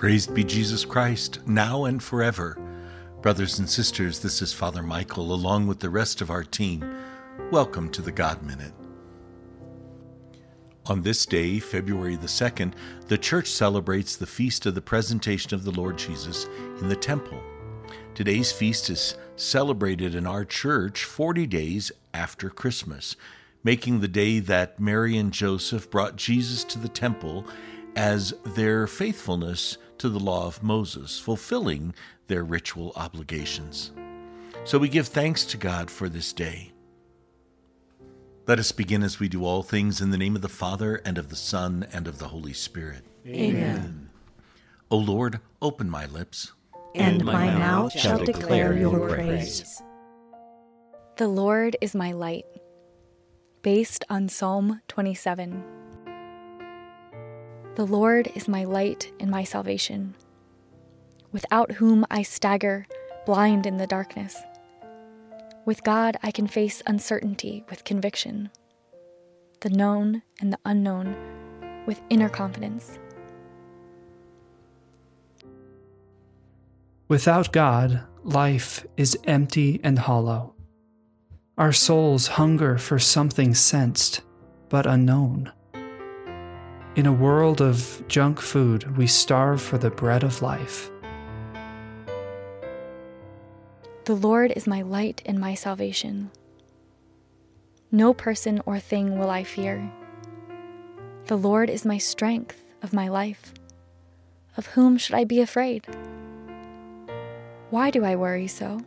Praised be Jesus Christ, now and forever. Brothers and sisters, this is Father Michael along with the rest of our team. Welcome to the God Minute. On this day, February the 2nd, the Church celebrates the feast of the presentation of the Lord Jesus in the temple. Today's feast is celebrated in our church 40 days after Christmas, making the day that Mary and Joseph brought Jesus to the temple as their faithfulness to the law of Moses, fulfilling their ritual obligations. So we give thanks to God for this day. Let us begin as we do all things in the name of the Father, and of the Son, and of the Holy Spirit. Amen. O Lord, open my lips, and my mouth shall declare your praise. The Lord is my light. Based on Psalm 27. The Lord is my light and my salvation, without whom I stagger, blind in the darkness. With God, I can face uncertainty with conviction, the known and the unknown with inner confidence. Without God, life is empty and hollow. Our souls hunger for something sensed but unknown. In a world of junk food, we starve for the bread of life. The Lord is my light and my salvation. No person or thing will I fear. The Lord is my strength of my life. Of whom should I be afraid? Why do I worry so?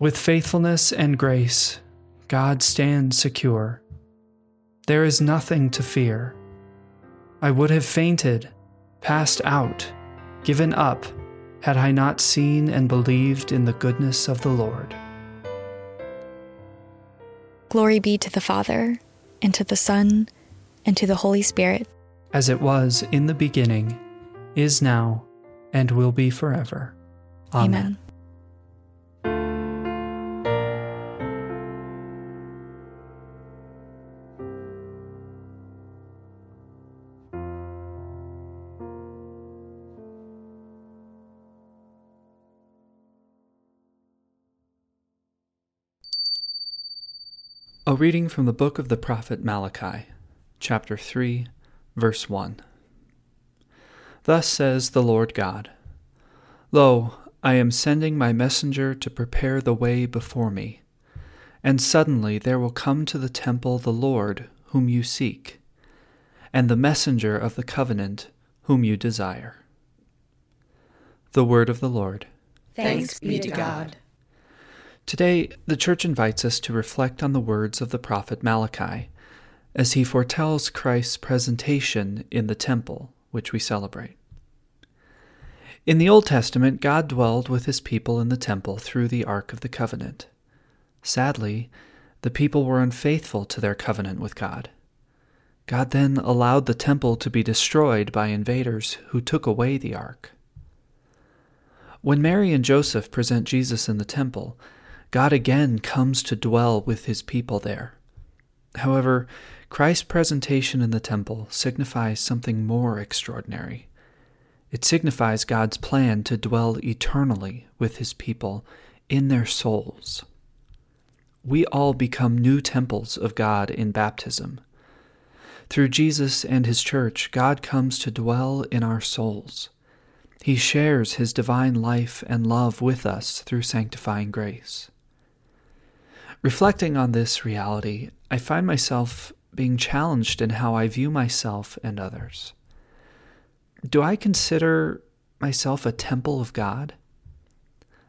With faithfulness and grace, God stands secure. There is nothing to fear. I would have fainted, passed out, given up, had I not seen and believed in the goodness of the Lord. Glory be to the Father, and to the Son, and to the Holy Spirit. As it was in the beginning, is now, and will be forever. Amen. Amen. A reading from the book of the prophet Malachi, chapter 3, verse 1. Thus says the Lord God Lo, I am sending my messenger to prepare the way before me. And suddenly there will come to the temple the Lord whom you seek, and the messenger of the covenant whom you desire. The word of the Lord. Thanks be to God. Today, the Church invites us to reflect on the words of the prophet Malachi as he foretells Christ's presentation in the temple, which we celebrate. In the Old Testament, God dwelled with his people in the temple through the Ark of the Covenant. Sadly, the people were unfaithful to their covenant with God. God then allowed the temple to be destroyed by invaders who took away the ark. When Mary and Joseph present Jesus in the temple, God again comes to dwell with his people there. However, Christ's presentation in the temple signifies something more extraordinary. It signifies God's plan to dwell eternally with his people in their souls. We all become new temples of God in baptism. Through Jesus and his church, God comes to dwell in our souls. He shares his divine life and love with us through sanctifying grace. Reflecting on this reality, I find myself being challenged in how I view myself and others. Do I consider myself a temple of God?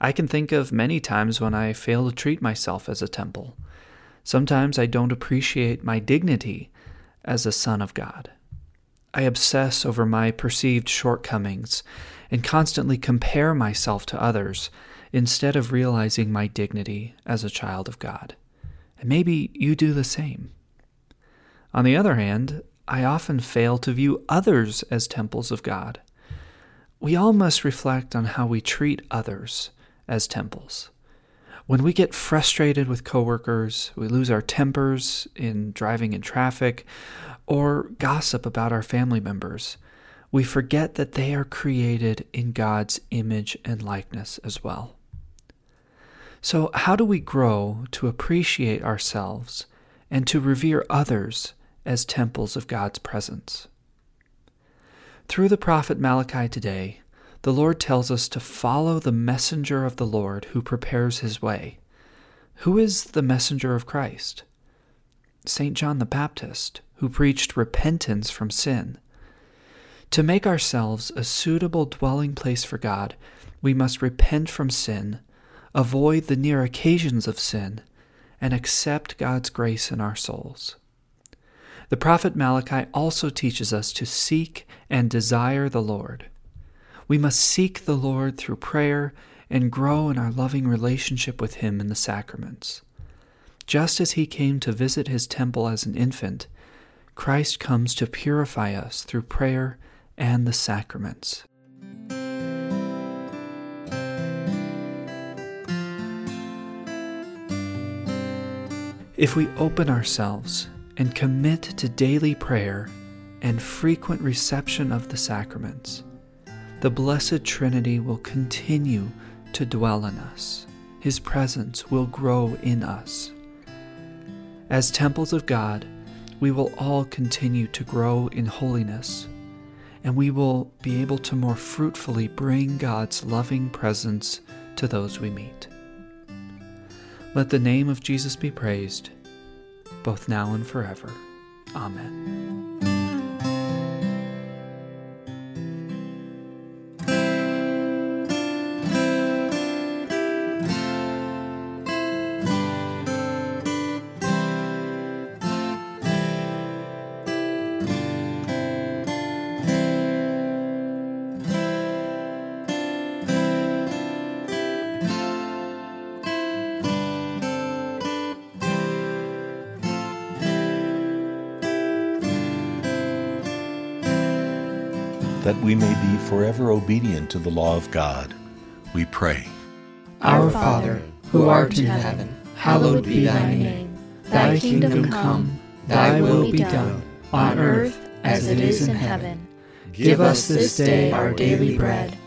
I can think of many times when I fail to treat myself as a temple. Sometimes I don't appreciate my dignity as a son of God. I obsess over my perceived shortcomings and constantly compare myself to others instead of realizing my dignity as a child of God. And maybe you do the same. On the other hand, I often fail to view others as temples of God. We all must reflect on how we treat others as temples. When we get frustrated with coworkers, we lose our tempers in driving in traffic, or gossip about our family members, we forget that they are created in God's image and likeness as well. So, how do we grow to appreciate ourselves and to revere others as temples of God's presence? Through the prophet Malachi today, the Lord tells us to follow the messenger of the Lord who prepares his way. Who is the messenger of Christ? St. John the Baptist, who preached repentance from sin. To make ourselves a suitable dwelling place for God, we must repent from sin, avoid the near occasions of sin, and accept God's grace in our souls. The prophet Malachi also teaches us to seek and desire the Lord. We must seek the Lord through prayer and grow in our loving relationship with Him in the sacraments. Just as He came to visit His temple as an infant, Christ comes to purify us through prayer and the sacraments. If we open ourselves and commit to daily prayer and frequent reception of the sacraments, the Blessed Trinity will continue to dwell in us. His presence will grow in us. As temples of God, we will all continue to grow in holiness, and we will be able to more fruitfully bring God's loving presence to those we meet. Let the name of Jesus be praised, both now and forever. Amen. That we may be forever obedient to the law of God. We pray. Our Father, who art in heaven, hallowed be thy name. Thy kingdom come, thy will be done, on earth as it is in heaven. Give us this day our daily bread,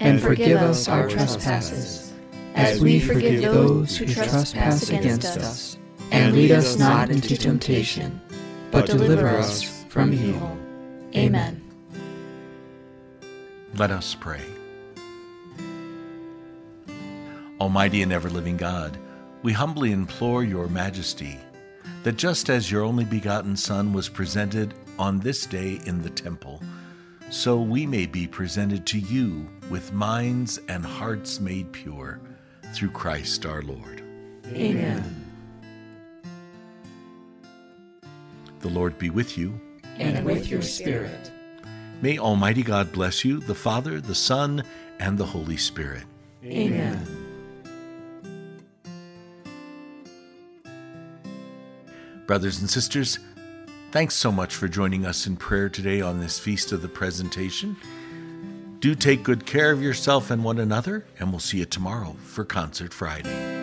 and forgive us our trespasses, as we forgive those who trespass against us. And lead us not into temptation, but deliver us from evil. Amen. Let us pray. Almighty and ever living God, we humbly implore your majesty that just as your only begotten Son was presented on this day in the temple, so we may be presented to you with minds and hearts made pure through Christ our Lord. Amen. The Lord be with you. And with your spirit. May Almighty God bless you, the Father, the Son, and the Holy Spirit. Amen. Brothers and sisters, thanks so much for joining us in prayer today on this Feast of the Presentation. Do take good care of yourself and one another, and we'll see you tomorrow for Concert Friday.